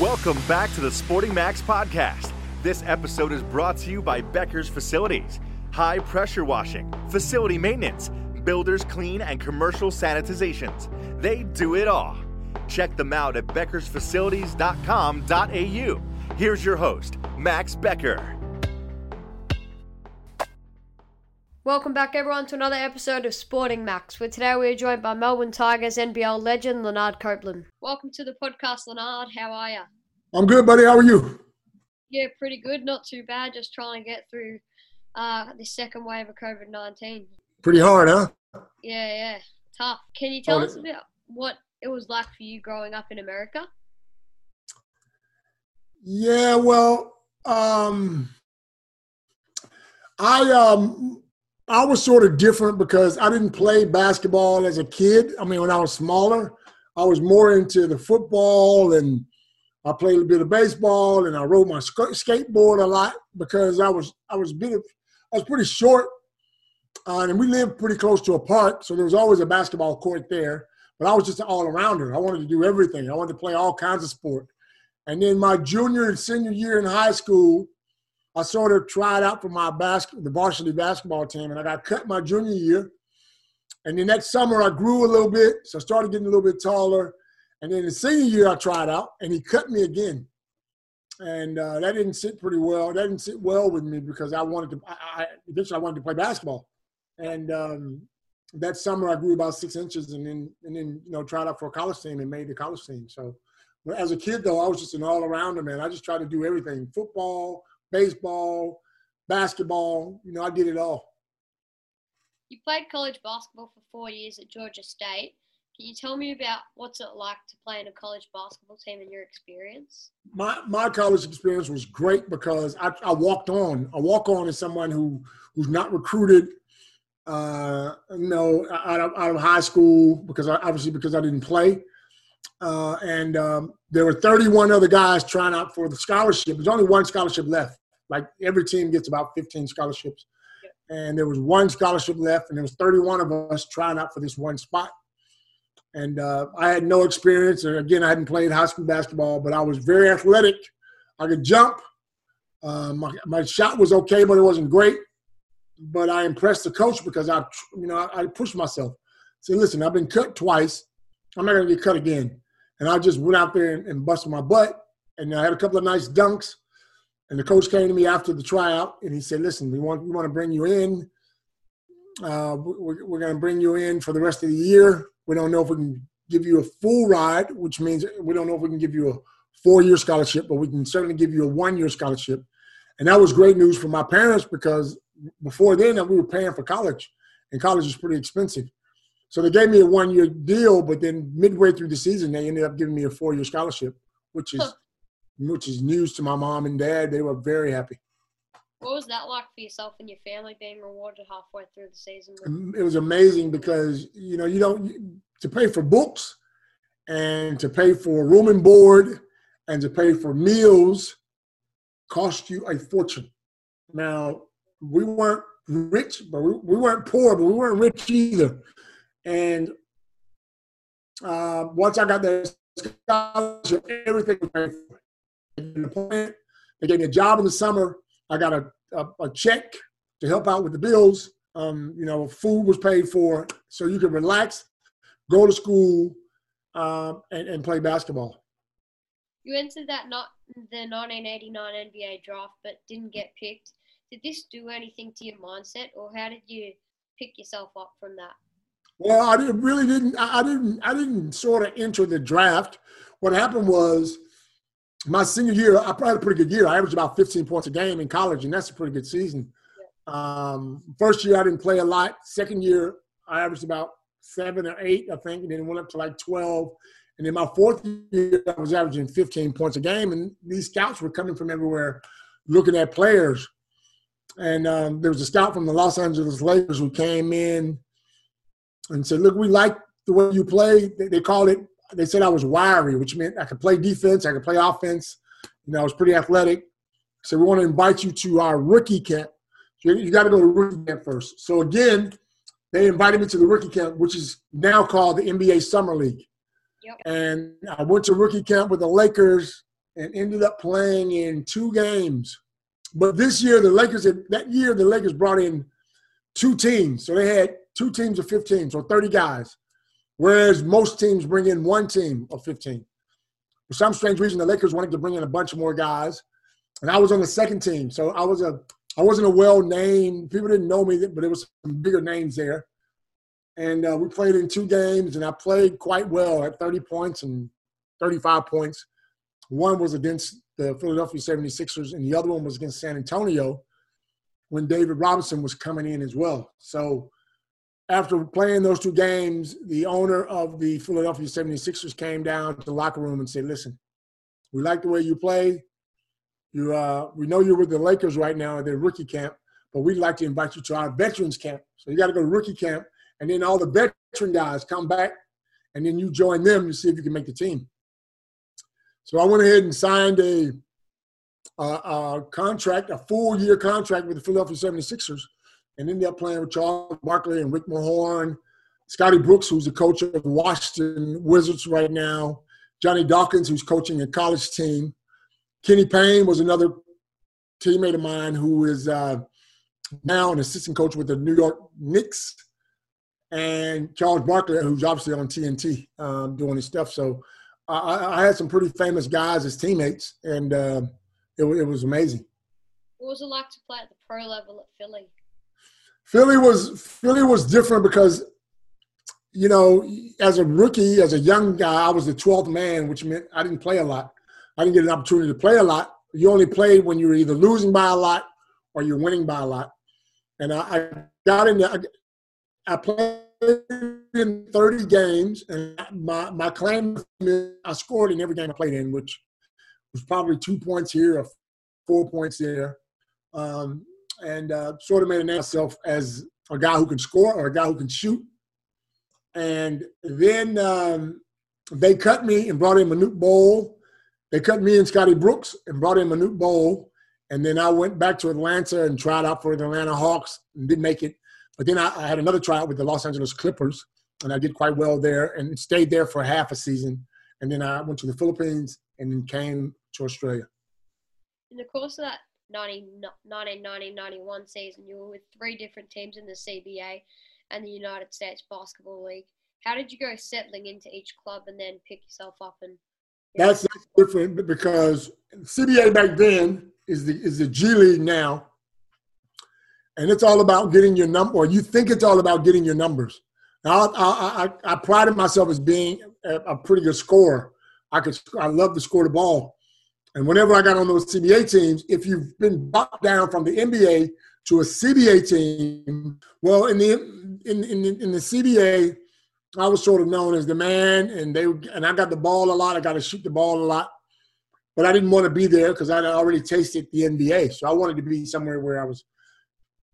Welcome back to the Sporting Max podcast. This episode is brought to you by Becker's Facilities, high pressure washing, facility maintenance, builders clean, and commercial sanitizations. They do it all. Check them out at beckersfacilities.com.au. Here's your host, Max Becker. Welcome back, everyone, to another episode of Sporting Max, where today we are joined by Melbourne Tigers NBL legend Lanard Copeland. Welcome to the podcast, Lanard. How are you? I'm good, buddy. How are you? Yeah, pretty good. Not too bad. Just trying to get through uh, the second wave of COVID 19. Pretty hard, huh? Yeah, yeah. Tough. Can you tell oh, us about what it was like for you growing up in America? Yeah, well, um, I um, I was sort of different because I didn't play basketball as a kid. I mean, when I was smaller, I was more into the football and I played a bit of baseball and I rode my skateboard a lot because I was I was a bit of, I was pretty short, uh, and we lived pretty close to a park, so there was always a basketball court there. But I was just an all arounder. I wanted to do everything. I wanted to play all kinds of sport. And then my junior and senior year in high school, I sort of tried out for my basket, the varsity basketball team, and I got cut my junior year. And then that summer, I grew a little bit, so I started getting a little bit taller. And then the senior year, I tried out, and he cut me again. And uh, that didn't sit pretty well. That didn't sit well with me because I wanted to. I, I eventually I wanted to play basketball, and um, that summer I grew about six inches, and then and then you know tried out for a college team and made the college team. So, as a kid though, I was just an all arounder man. I just tried to do everything: football, baseball, basketball. You know, I did it all. You played college basketball for four years at Georgia State. Can you tell me about what's it like to play in a college basketball team and your experience? My my college experience was great because I, I walked on. I walk on as someone who who's not recruited, uh, you know, out of, out of high school because I, obviously because I didn't play. Uh, and um, there were 31 other guys trying out for the scholarship. There's only one scholarship left. Like every team gets about 15 scholarships, and there was one scholarship left, and there was 31 of us trying out for this one spot. And uh, I had no experience, and again, I hadn't played high school basketball, but I was very athletic. I could jump. Uh, my, my shot was okay, but it wasn't great. But I impressed the coach because I, you know, I, I pushed myself. Say, listen, I've been cut twice. I'm not going to get cut again. And I just went out there and, and busted my butt. And I had a couple of nice dunks. And the coach came to me after the tryout and he said, listen, we want, we want to bring you in. Uh, we're, we're going to bring you in for the rest of the year. We don't know if we can give you a full ride, which means we don't know if we can give you a four-year scholarship, but we can certainly give you a one-year scholarship. And that was great news for my parents because before then we were paying for college, and college is pretty expensive. So they gave me a one year deal, but then midway through the season, they ended up giving me a four year scholarship, which is huh. which is news to my mom and dad. They were very happy. What was that like for yourself and your family being rewarded halfway through the season? Um, it was amazing because you know you don't to pay for books and to pay for room and board and to pay for meals cost you a fortune. Now we weren't rich, but we, we weren't poor, but we weren't rich either. And uh, once I got the scholarship, everything was paid for. The plant, they gave me a job in the summer. I got a, a, a check to help out with the bills. Um, you know, food was paid for, so you could relax, go to school, um, and, and play basketball. You entered that not the 1989 NBA draft, but didn't get picked. Did this do anything to your mindset, or how did you pick yourself up from that? Well, I didn't, really didn't. I didn't. I didn't sort of enter the draft. What happened was my senior year. I probably had a pretty good year. I averaged about 15 points a game in college, and that's a pretty good season. Um, first year, I didn't play a lot. Second year, I averaged about seven or eight, I think, and then it went up to like 12. And then my fourth year, I was averaging 15 points a game, and these scouts were coming from everywhere looking at players. And um, there was a scout from the Los Angeles Lakers who came in and said, "Look, we like the way you play." They, they called it. They said I was wiry, which meant I could play defense, I could play offense. You know, I was pretty athletic. So we want to invite you to our rookie camp. You, you got to go to rookie camp first. So again, they invited me to the rookie camp, which is now called the NBA Summer League. Yep. And I went to rookie camp with the Lakers and ended up playing in two games. But this year, the Lakers had, that year the Lakers brought in two teams, so they had two teams of 15, so 30 guys, whereas most teams bring in one team of 15. For some strange reason, the Lakers wanted to bring in a bunch more guys, and I was on the second team, so I was a I wasn't a well named. People didn't know me, but there was some bigger names there. And uh, we played in two games, and I played quite well at 30 points and 35 points. One was against the Philadelphia 76ers, and the other one was against San Antonio when David Robinson was coming in as well. So after playing those two games, the owner of the Philadelphia 76ers came down to the locker room and said, Listen, we like the way you play. You, uh, we know you're with the Lakers right now at their rookie camp, but we'd like to invite you to our veterans camp. So you got to go to rookie camp, and then all the veteran guys come back, and then you join them to see if you can make the team. So I went ahead and signed a, a, a contract, a full year contract with the Philadelphia 76ers, and ended up playing with Charles Barkley and Rick Mahorn, Scotty Brooks, who's the coach of the Washington Wizards right now, Johnny Dawkins, who's coaching a college team, Kenny Payne was another teammate of mine who is uh, now an assistant coach with the New York Knicks, and Charles Barkley, who's obviously on TNT um, doing his stuff. So I, I, had some pretty famous guys as teammates, and uh, it, it was amazing. What was it like to play at the pro level at Philly? Philly was Philly was different because you know, as a rookie, as a young guy, I was the 12th man, which meant I didn't play a lot. I didn't get an opportunity to play a lot. You only played when you were either losing by a lot or you're winning by a lot. And I, I got in there. I, I played in 30 games, and my, my claim I scored in every game I played in, which was probably two points here or four points there. Um, and uh, sort of made a name myself as a guy who can score or a guy who can shoot. And then um, they cut me and brought in Manute Bol they cut me and Scotty Brooks and brought in Manute Bol. And then I went back to Atlanta and tried out for the Atlanta Hawks and didn't make it. But then I, I had another tryout with the Los Angeles Clippers, and I did quite well there and stayed there for half a season. And then I went to the Philippines and then came to Australia. In the course of that 1990-91 season, you were with three different teams in the CBA and the United States Basketball League. How did you go settling into each club and then pick yourself up and that's, that's different because CBA back then is the is the G League now, and it's all about getting your number. Or you think it's all about getting your numbers. Now, I, I, I prided myself as being a, a, pretty good scorer. I could I love to score the ball, and whenever I got on those CBA teams, if you've been brought down from the NBA to a CBA team, well, in the in in, in the CBA I was sort of known as the man, and they and I got the ball a lot. I got to shoot the ball a lot, but I didn't want to be there because I already tasted the NBA. So I wanted to be somewhere where I was,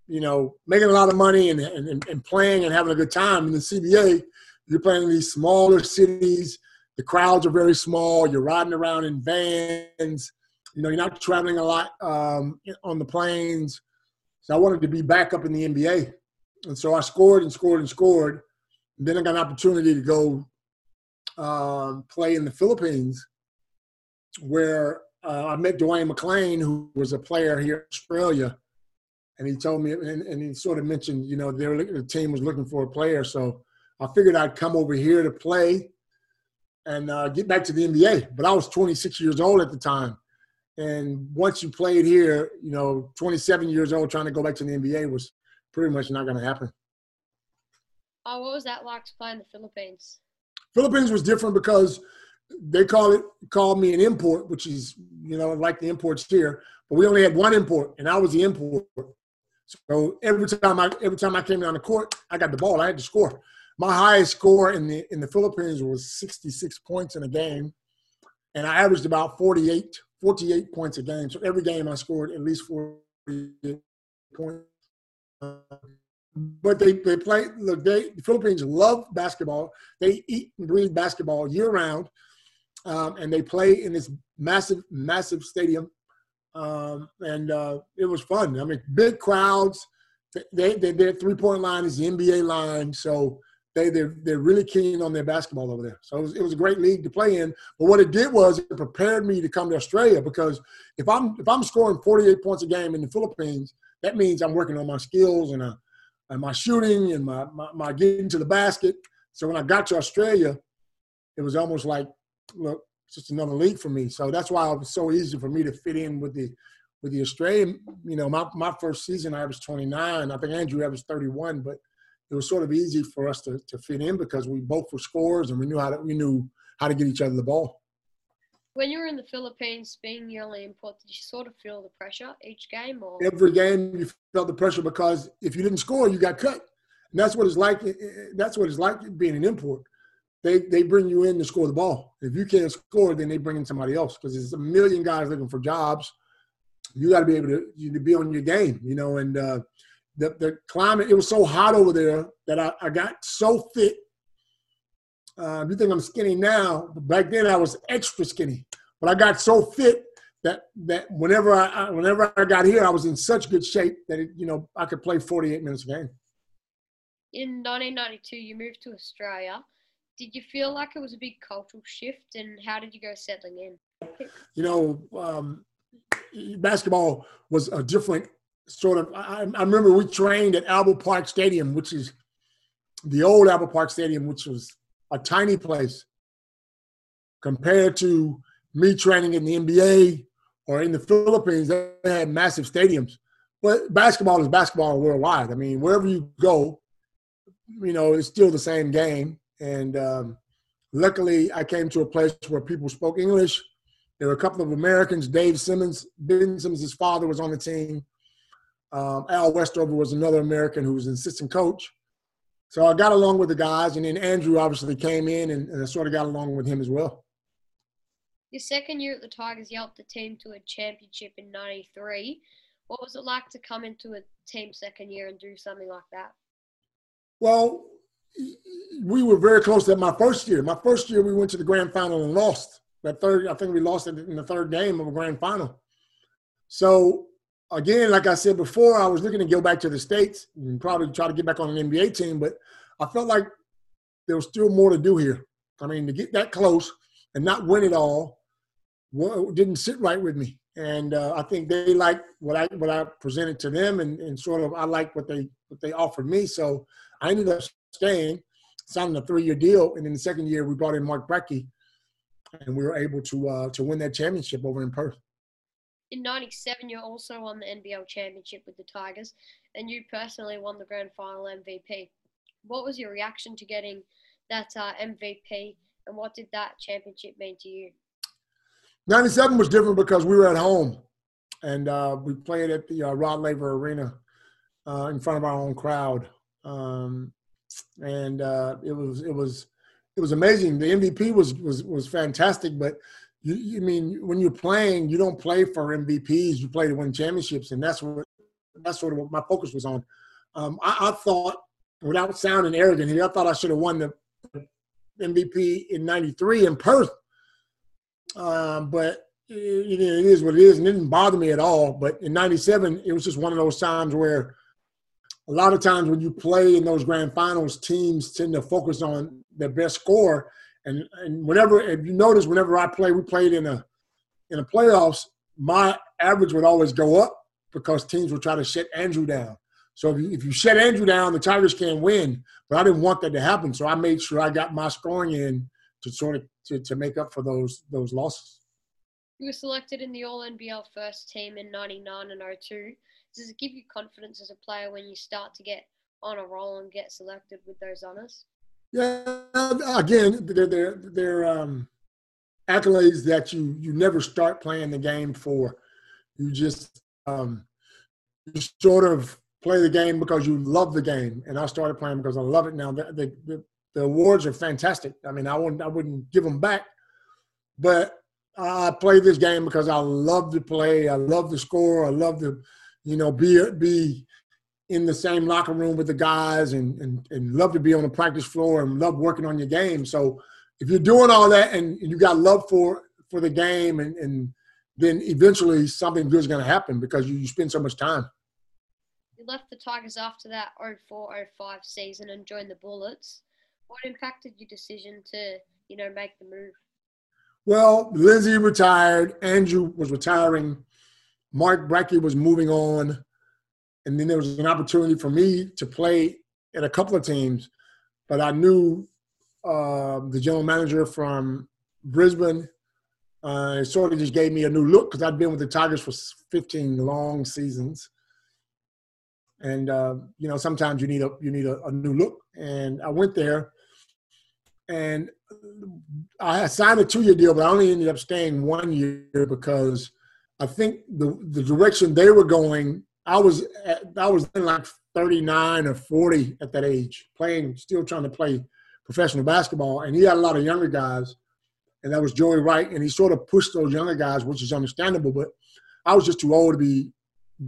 you know, making a lot of money and and, and playing and having a good time. In the CBA, you're playing in these smaller cities. The crowds are very small. You're riding around in vans. You know, you're not traveling a lot um, on the planes. So I wanted to be back up in the NBA, and so I scored and scored and scored then I got an opportunity to go um, play in the Philippines, where uh, I met Dwayne McClain, who was a player here in Australia, and he told me, and, and he sort of mentioned, you know, the team was looking for a player, so I figured I'd come over here to play and uh, get back to the NBA. But I was 26 years old at the time, and once you played here, you know, 27 years old, trying to go back to the NBA was pretty much not going to happen. Oh, what was that like to play in the Philippines? Philippines was different because they call it called me an import, which is you know like the imports here, but we only had one import, and I was the import. So every time I every time I came down the court, I got the ball. I had to score. My highest score in the in the Philippines was 66 points in a game, and I averaged about 48 48 points a game. So every game I scored at least 48 points. But they, they play look they the philippines love basketball. They eat and breathe basketball year round um, and they play in this massive massive stadium. Um, and uh, it was fun. I mean big crowds. They, they, their three point line is the nba line. So they they're, they're really keen on their basketball over there. So it was, it was a great league to play in. But what it did was it prepared me to come to Australia because if I'm if I'm scoring 48 points a game in the Philippines, that means I'm working on my skills and, uh, and my shooting and my, my, my getting to the basket. So when I got to Australia, it was almost like look, it's just another league for me. So that's why it was so easy for me to fit in with the with the Australian. You know, my my first season I averaged 29. I think Andrew averaged 31, but it was sort of easy for us to, to fit in because we both were scorers and we knew how to we knew how to get each other the ball. When you were in the Philippines, being the only import, did you sort of feel the pressure each game? Or every game you felt the pressure because if you didn't score, you got cut. And that's what it's like. Eh, eh, eh, that's what it's like being an import. They they bring you in to score the ball. If you can't score, then they bring in somebody else because there's a million guys looking for jobs. You got to be able to, to be on your game, you know. And uh, the, the climate, it was so hot over there that I, I got so fit. Uh, you think I'm skinny now, but back then I was extra skinny. But I got so fit that that whenever I whenever I got here, I was in such good shape that it, you know I could play 48 minutes a game. In 1992, you moved to Australia. Did you feel like it was a big cultural shift, and how did you go settling in? You know, um, basketball was a different sort of. I, I, remember we trained at Albert Park Stadium, which is the old Albert Park Stadium, which was a tiny place compared to me training in the NBA or in the Philippines. They had massive stadiums, but basketball is basketball worldwide. I mean, wherever you go, you know, it's still the same game. And um, luckily, I came to a place where people spoke English. There were a couple of Americans. Dave Simmons, Ben Simmons, father was on the team. Um, Al Westover was another American who was an assistant coach. So I got along with the guys, and then Andrew obviously came in, and, and I sort of got along with him as well. Your second year at the Tigers, you helped the team to a championship in '93. What was it like to come into a team second year and do something like that? Well, we were very close at my first year. My first year, we went to the grand final and lost. That third, I think we lost it in the third game of a grand final. So again, like I said before, I was looking to go back to the states and probably try to get back on an NBA team, but I felt like there was still more to do here. I mean, to get that close and not win it all didn't sit right with me. And uh, I think they liked what I what I presented to them, and, and sort of I liked what they what they offered me. So I ended up staying, signing a three-year deal, and in the second year we brought in Mark Bradtke, and we were able to uh, to win that championship over in Perth. In '97, you also won the NBL championship with the Tigers, and you personally won the grand final MVP. What was your reaction to getting that uh, MVP, and what did that championship mean to you? 97 was different because we were at home and uh, we played at the uh, Rod Laver Arena uh, in front of our own crowd. Um, and uh, it was it was it was amazing. The MVP was was was fantastic, but you, you mean when you're playing, you don't play for MVPs. You play to win championships, and that's what that's sort of what my focus was on. Um, I, I, thought, without sounding arrogant here, I thought I should have won the MVP in '93 in Perth, um, but it, it is what it is, and it didn't bother me at all. But in '97, it was just one of those times where a lot of times when you play in those grand finals, teams tend to focus on their best score. And and whenever if you notice, whenever I play, we played in a in the playoffs, my average would always go up because teams would try to shut Andrew down. So if you, if you shut Andrew down, the Tigers can't win. But I didn't want that to happen, so I made sure I got my scoring in to sort of to, to make up for those those losses. You were selected in the All NBL first team in '99 and 02 does it give you confidence as a player when you start to get on a roll and get selected with those honors? Yeah, again, they're they're, they're um, accolades that you you never start playing the game for. You just um, you sort of play the game because you love the game, and I started playing because I love it. Now the the, the awards are fantastic. I mean, I wouldn't I wouldn't give them back, but I play this game because I love to play. I love the score. I love to, you know, be be in the same locker room with the guys and, and, and love to be on the practice floor and love working on your game. So if you're doing all that and you got love for for the game and, and then eventually something good is going to happen because you, you spend so much time. You left the Tigers after that 04-05 season and joined the Bullets. What impacted your decision to, you know, make the move? Well, Lindsey retired. Andrew was retiring. Mark Bradtke was moving on. And then there was an opportunity for me to play at a couple of teams. But I knew uh, the general manager from Brisbane uh, it sort of just gave me a new look because I'd been with the Tigers for 15 long seasons, and uh, you know sometimes you need a you need a, a, new look. And I went there, and I signed a two year deal, but I only ended up staying one year because I think the the direction they were going, I was at, I was in like 39 or 40 at that age, playing still trying to play professional basketball, and he had a lot of younger guys and that was Joey Wright, and he sort of pushed those younger guys, which is understandable. But I was just too old to be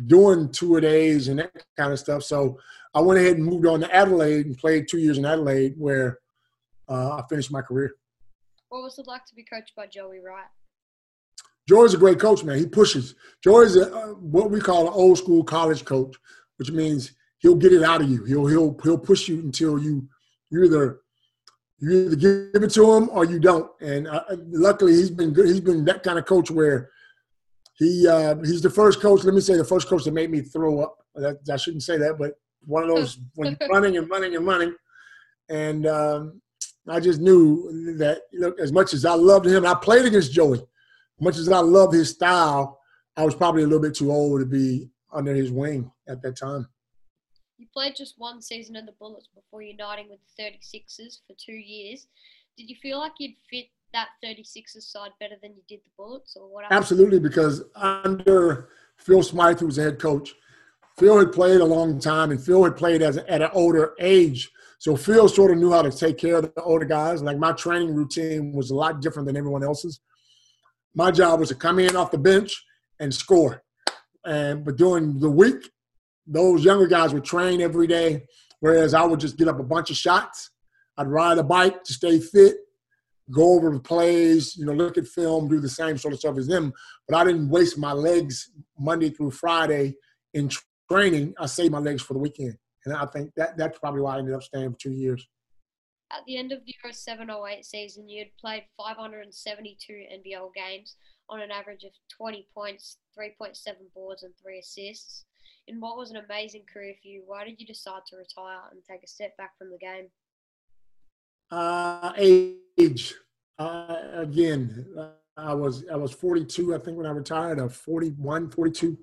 doing two a days and that kind of stuff. So I went ahead and moved on to Adelaide and played two years in Adelaide, where uh, I finished my career. What was it like to be coached by Joey Wright? Joey's a great coach, man. He pushes. Joey's a, uh, what we call an old school college coach, which means he'll get it out of you. He'll he'll he'll push you until you you either you either give it to him or you don't. And uh, luckily, he's been good. He's been that kind of coach where he uh, he's the first coach. Let me say the first coach that made me throw up. That, I shouldn't say that, but one of those when you're running and running and running. And um, I just knew that look, as much as I loved him, I played against Joey. Much as I loved his style, I was probably a little bit too old to be under his wing at that time. You played just one season in the Bullets before uniting with the 36ers for two years. Did you feel like you'd fit that 36ers side better than you did the Bullets, or what? Absolutely, because under Phil Smyth, who was the head coach, Phil had played a long time, and Phil had played as at an older age. So Phil sort of knew how to take care of the older guys. Like my training routine was a lot different than everyone else's. My job was to come in off the bench and score. And but during the week, those younger guys would train every day, whereas I would just get up a bunch of shots. I'd ride a bike to stay fit, go over the plays, you know, look at film, do the same sort of stuff as them. But I didn't waste my legs Monday through Friday in training. I saved my legs for the weekend. And I think that that's probably why I ended up staying for two years. At the end of the 0708 season, you had played 572 NBL games on an average of 20 points, 3.7 boards, and three assists in what was an amazing career for you, why did you decide to retire and take a step back from the game? Uh, age. Uh, again, I was I was 42, I think, when I retired. Of 41, 42,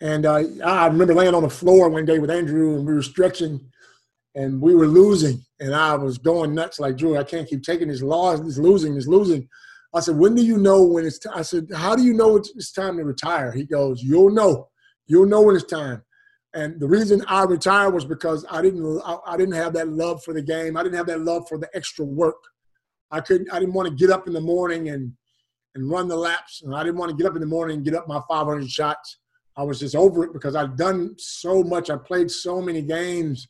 and uh, I remember laying on the floor one day with Andrew, and we were stretching, and we were losing, and I was going nuts. Like Drew, I can't keep taking this loss, this losing, this losing. I said, when do you know when it's? T-? I said, how do you know it's time to retire? He goes, you'll know You'll know when it's time. And the reason I retired was because I didn't I, didn't have that love for the game. I didn't have that love for the extra work. I couldn't I didn't want to get up in the morning and and run the laps. And I didn't want to get up in the morning and get up my 500 shots. I was just over it because I'd done so much. I played so many games.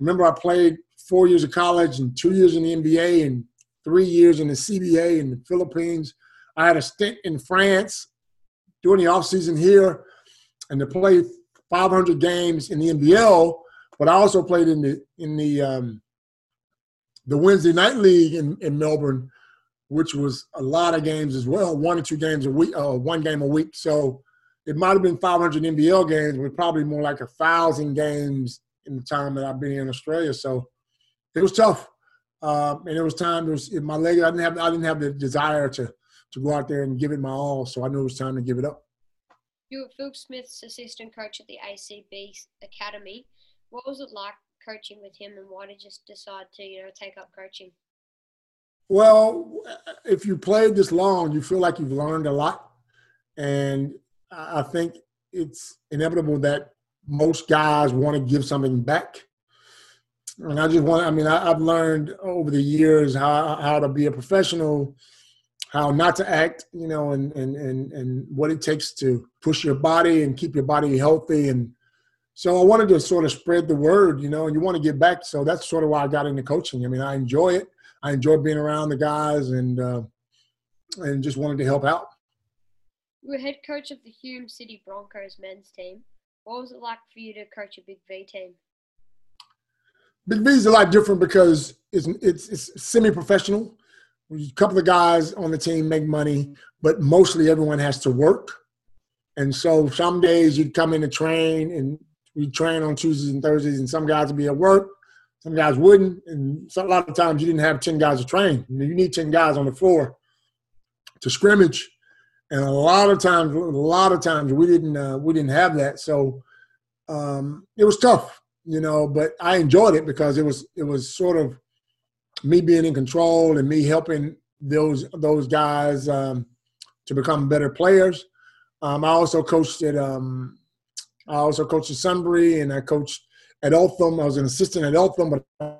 Remember, I played four years of college and two years in the NBA and three years in the CBA in the Philippines. I had a stint in France during the offseason here and to play 500 games in the NBL, but I also played in the in the um, the Wednesday night league in, in Melbourne, which was a lot of games as well, one or two games a week, uh, one game a week. So it might have been 500 NBL games, but probably more like a thousand games in the time that I've been in Australia. So it was tough, uh, and it was time. It was my leg. I didn't have. I didn't have the desire to to go out there and give it my all. So I knew it was time to give it up. You were Phil Smyth's assistant coach at the ACB Academy. What was it like coaching with him, and why did you decide to you know take up coaching? Well, if you played this long, you feel like you've learned a lot, and I think it's inevitable that most guys want to give something back. And I just want, I mean, I, have learned over the years how, how to be a professional how not to act, you know, and and and and what it takes to push your body and keep your body healthy. And so I wanted to sort of spread the word, you know, and you want to get back. So that's sort of why I got into coaching. I mean, I enjoy it. I enjoy being around the guys and uh, and just wanted to help out. You were head coach of the Hume City Broncos men's team. What was it like for you to coach a big V team? Big V is a lot different because it's it's, it's semi-professional. A couple of guys on the team make money, but mostly everyone has to work. And so some days you'd come in to train and we train on Tuesdays and Thursdays, and some guys would be at work, some guys wouldn't, and a lot of times you didn't have ten guys to train. You, you need ten guys on the floor to scrimmage, and a lot of times, a lot of times we didn't uh, we didn't have that. So um, it was tough, you know. But I enjoyed it because it was it was sort of me being in control and me helping those those guys um, to become better players. Um, I also coached at um, I also coached at Sunbury and I coached at Eltham. I was an assistant at Eltham, but I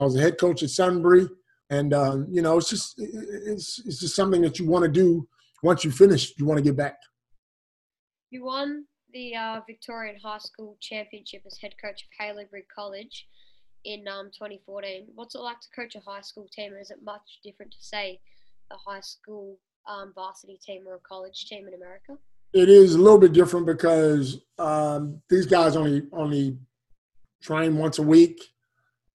was a head coach at Sunbury. And um, you know, it's just it's it's just something that you want to do once you finish. You want to get back. You won the uh, Victorian High School Championship as head coach of Haileybury College in um, 2014. What's it like to coach a high school team? Is it much different to say a high school um, varsity team or a college team in America? It is a little bit different because um, these guys only only train once a week,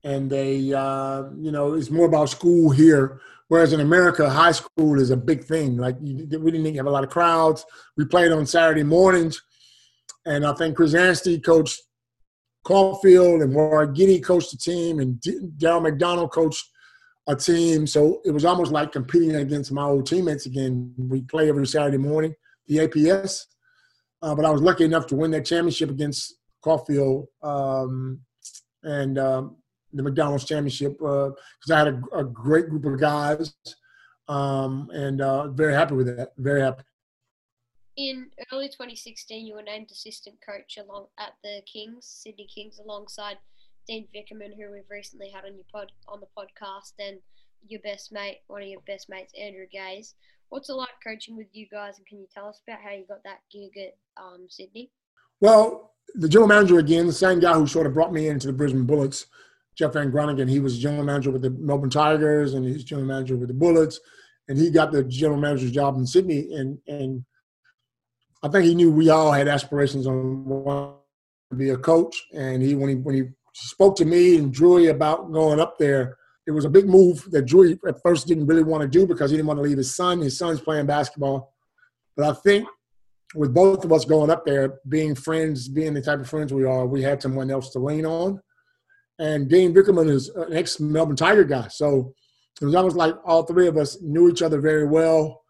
and they uh, you know it's more about school here. Whereas in America, high school is a big thing. Like we didn't have a lot of crowds. We played on Saturday mornings, and I think Chris Anstey coached Caulfield and Warren Guinea coached the team, and Daryl McDonald coached a team. So it was almost like competing against my old teammates again. We play every Saturday morning, the APS. Uh, but I was lucky enough to win that championship against Caulfield um, and um, the McDonald's championship because uh, I had a, a, great group of guys um, and uh, very happy with that. Very happy. In early 2016, you were named assistant coach along at the Kings, Sydney Kings, alongside Dean Vickerman, who we've recently had on your pod on the podcast, and your best mate, one of your best mates, Andrew Gaze. What's it like coaching with you guys, and can you tell us about how you got that gig at um, Sydney? Well, the general manager again, the same guy who sort of brought me into the Brisbane Bullets, Jeff Van Groningen. He was general manager with the Melbourne Tigers, and he's general manager with the Bullets, and he got the general manager's job in Sydney, and and I think he knew we all had aspirations on wanting to be a coach. And he when he when he spoke to me and Drewy about going up there, it was a big move that Drewy at first didn't really want to do because he didn't want to leave his son. His son's playing basketball. But I think with both of us going up there, being friends, being the type of friends we are, we had someone else to lean on. And Dean Vickerman is an ex Melbourne Tiger guy. So it was almost like all three of us knew each other very well.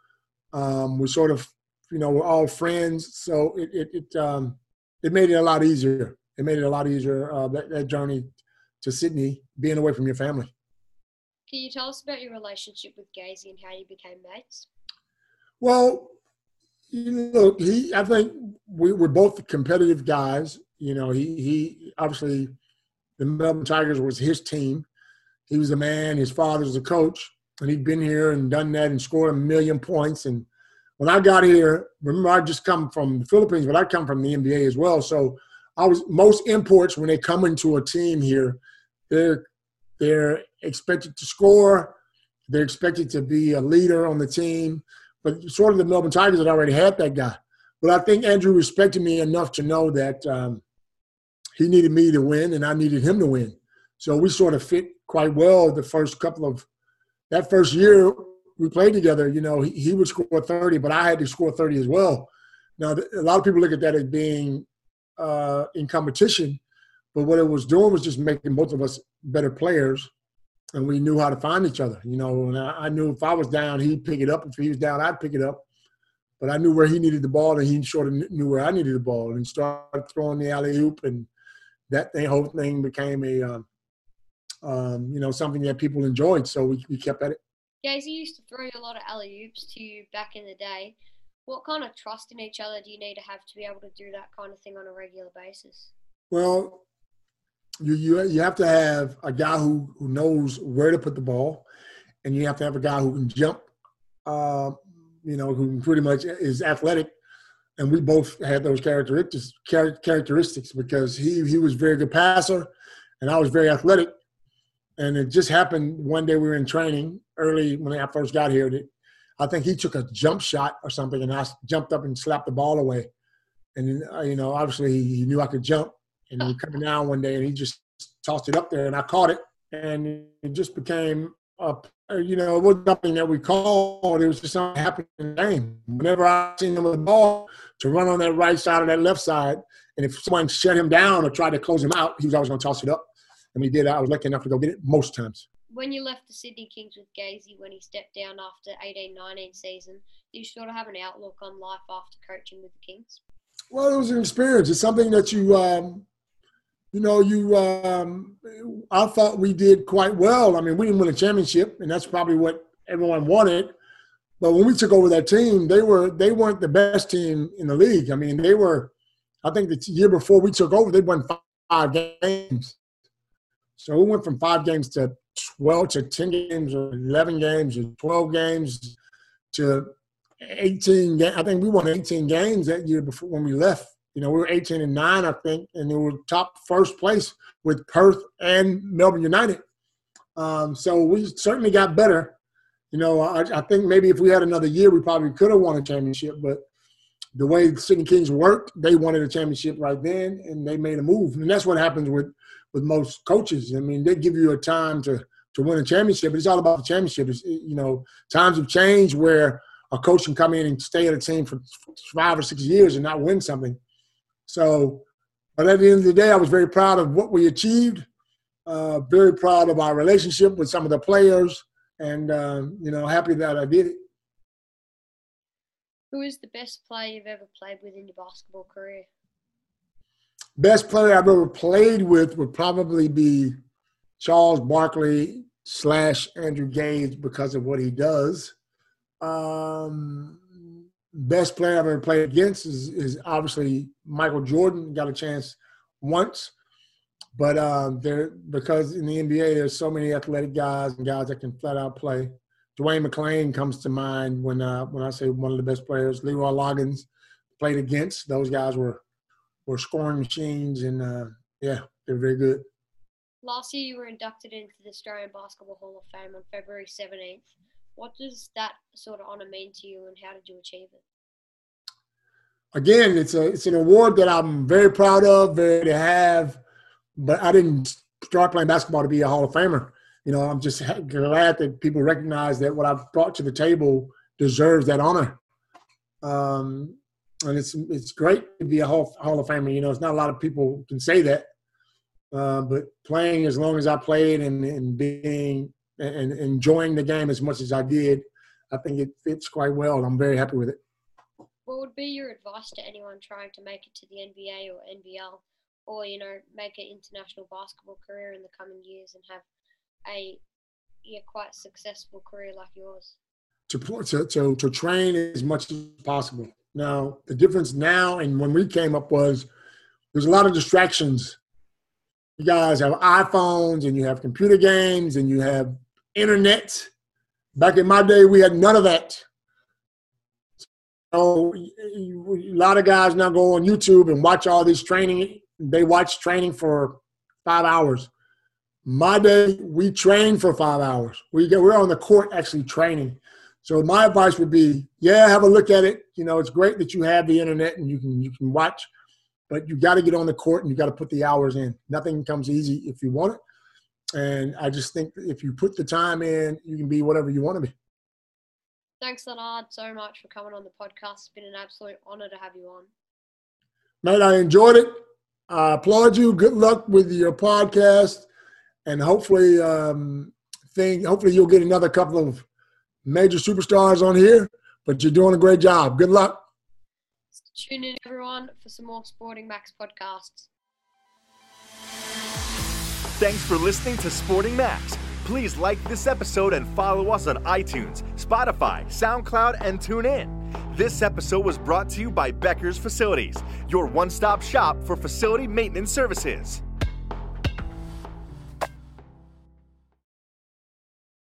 Um, we sort of you know, we're all friends. So it it it, um, it made it a lot easier. It made it a lot easier uh, that, that journey to Sydney, being away from your family. Can you tell us about your relationship with Gazy and how you became mates? Well, you know, he. I think we were both competitive guys. You know, he he obviously the Melbourne Tigers was his team. He was a man. His father was a coach, and he'd been here and done that and scored a million points and when I got here, remember I just come from the Philippines, but I come from the NBA as well. So I was most imports when they come into a team here, they're they're expected to score, they're expected to be a leader on the team. But sort of the Melbourne Tigers had already had that guy. But I think Andrew respected me enough to know that um, he needed me to win and I needed him to win. So we sort of fit quite well the first couple of that first year we played together, you know, he, he would score 30, but I had to score 30 as well. Now, a lot of people look at that as being uh, in competition, but what it was doing was just making both of us better players, and we knew how to find each other. You know, and I, I knew if I was down, he'd pick it up. If he was down, I'd pick it up. But I knew where he needed the ball, and he sort of knew where I needed the ball, and started throwing the alley oop, and that thing, whole thing became a, um, um, you know, something that people enjoyed. So we, we kept at it. Gazy used to throw a lot of alley oops to you back in the day. What kind of trust in each other do you need to have to be able to do that kind of thing on a regular basis? Well, you you you have to have a guy who who knows where to put the ball, and you have to have a guy who can jump. Uh, you know, who pretty much is athletic, and we both had those characteristics characteristics because he he was very good passer, and I was very athletic, and it just happened one day we were in training early when I first got here. That I think he took a jump shot or something, and I jumped up and slapped the ball away. And uh, you know, obviously he knew I could jump, and he coming down one day, and he just tossed it up there, and I caught it, and it just became a you know, it wasn't something that we called. It was just something happening in the game. Whenever I seen him with the ball to run on that right side or that left side, and if someone shut him down or tried to close him out, he was always going to toss it up. And when he did, I was lucky enough to go get it most times. When you left the Sydney Kings with Gazy, when he stepped down after 18-19 season, do you sort of have an outlook on life after coaching with the Kings? Well, it was an experience. It's something that you um, you know, you um, I thought we did quite well. I mean, we didn't win a championship, and that's probably what everyone wanted. But when we took over that team, they were they weren't the best team in the league. I mean, they were. I think the year before we took over, they won five games. So we went from five games to twelve to ten games, or eleven games, or twelve games to eighteen. I think we won eighteen games that year before when we left. You know, we were 18 and 9, I think, and we were top first place with Perth and Melbourne United. Um, so we certainly got better. You know, I, I, think maybe if we had another year, we probably could have won a championship. But the way the Sydney Kings worked, they wanted a championship right then, and they made a move. And that's what happens with with most coaches. I mean, they give you a time to to win a championship, but it's all about the championship. It's, you know, times have changed where a coach can come in and stay at a team for five or six years and not win something. So, but at the end of the day, I was very proud of what we achieved. Uh, very proud of our relationship with some of the players, and uh, you know, happy that I did it. Who is the best player you've ever played with in your basketball career? Best player I've ever played with would probably be Charles Barkley slash Andrew Gaze because of what he does. Um, best player I've ever played against is, is obviously Michael Jordan. Got a chance once, but um, there because in the NBA there's so many athletic guys and guys that can flat out play. Dwayne McClain comes to mind when uh, when I say one of the best players. Leroy Loggins played against. Those guys were were scoring machines, and uh, yeah, they're very good. Last year, you were inducted into the Australian Basketball Hall of Fame on February 17th. What does that sort of honor mean to you, and how did you achieve it? Again, it's a it's an award that I'm very proud of, very to have. But I didn't start playing basketball to be a Hall of Famer. You know, I'm just glad that people recognize that what I've brought to the table deserves that honor. Um, and it's it's great to be a Hall, Hall of Famer. You know, it's not a lot of people can say that. Uh, but playing as long as I played and, and being and enjoying the game as much as I did, I think it fits quite well. I'm very happy with it. What would be your advice to anyone trying to make it to the NBA or NBL, or you know, make an international basketball career in the coming years and have a yeah, quite successful career like yours? To, to, to, to train as much as possible. Now, the difference now and when we came up was there's a lot of distractions. You guys have iPhones and you have computer games and you have internet. Back in my day, we had none of that. So a lot of guys now go on YouTube and watch all these training. They watch training for five hours. My day, we train for five hours. We get we're on the court actually training. So my advice would be, yeah, have a look at it. You know, it's great that you have the internet and you can you can watch, but you got to get on the court and you got to put the hours in. Nothing comes easy if you want it. And I just think if you put the time in, you can be whatever you want to be. Thanks, Leonard, so much for coming on the podcast. It's been an absolute honor to have you on. Mate, I enjoyed it. I applaud you. Good luck with your podcast, and hopefully, um, thing. Hopefully, you'll get another couple of major superstars on here. But you're doing a great job. Good luck. Tune in, everyone, for some more Sporting Max podcasts. Thanks for listening to Sporting Max. Please like this episode and follow us on iTunes, Spotify, SoundCloud, and TuneIn. This episode was brought to you by Becker's Facilities, your one stop shop for facility maintenance services.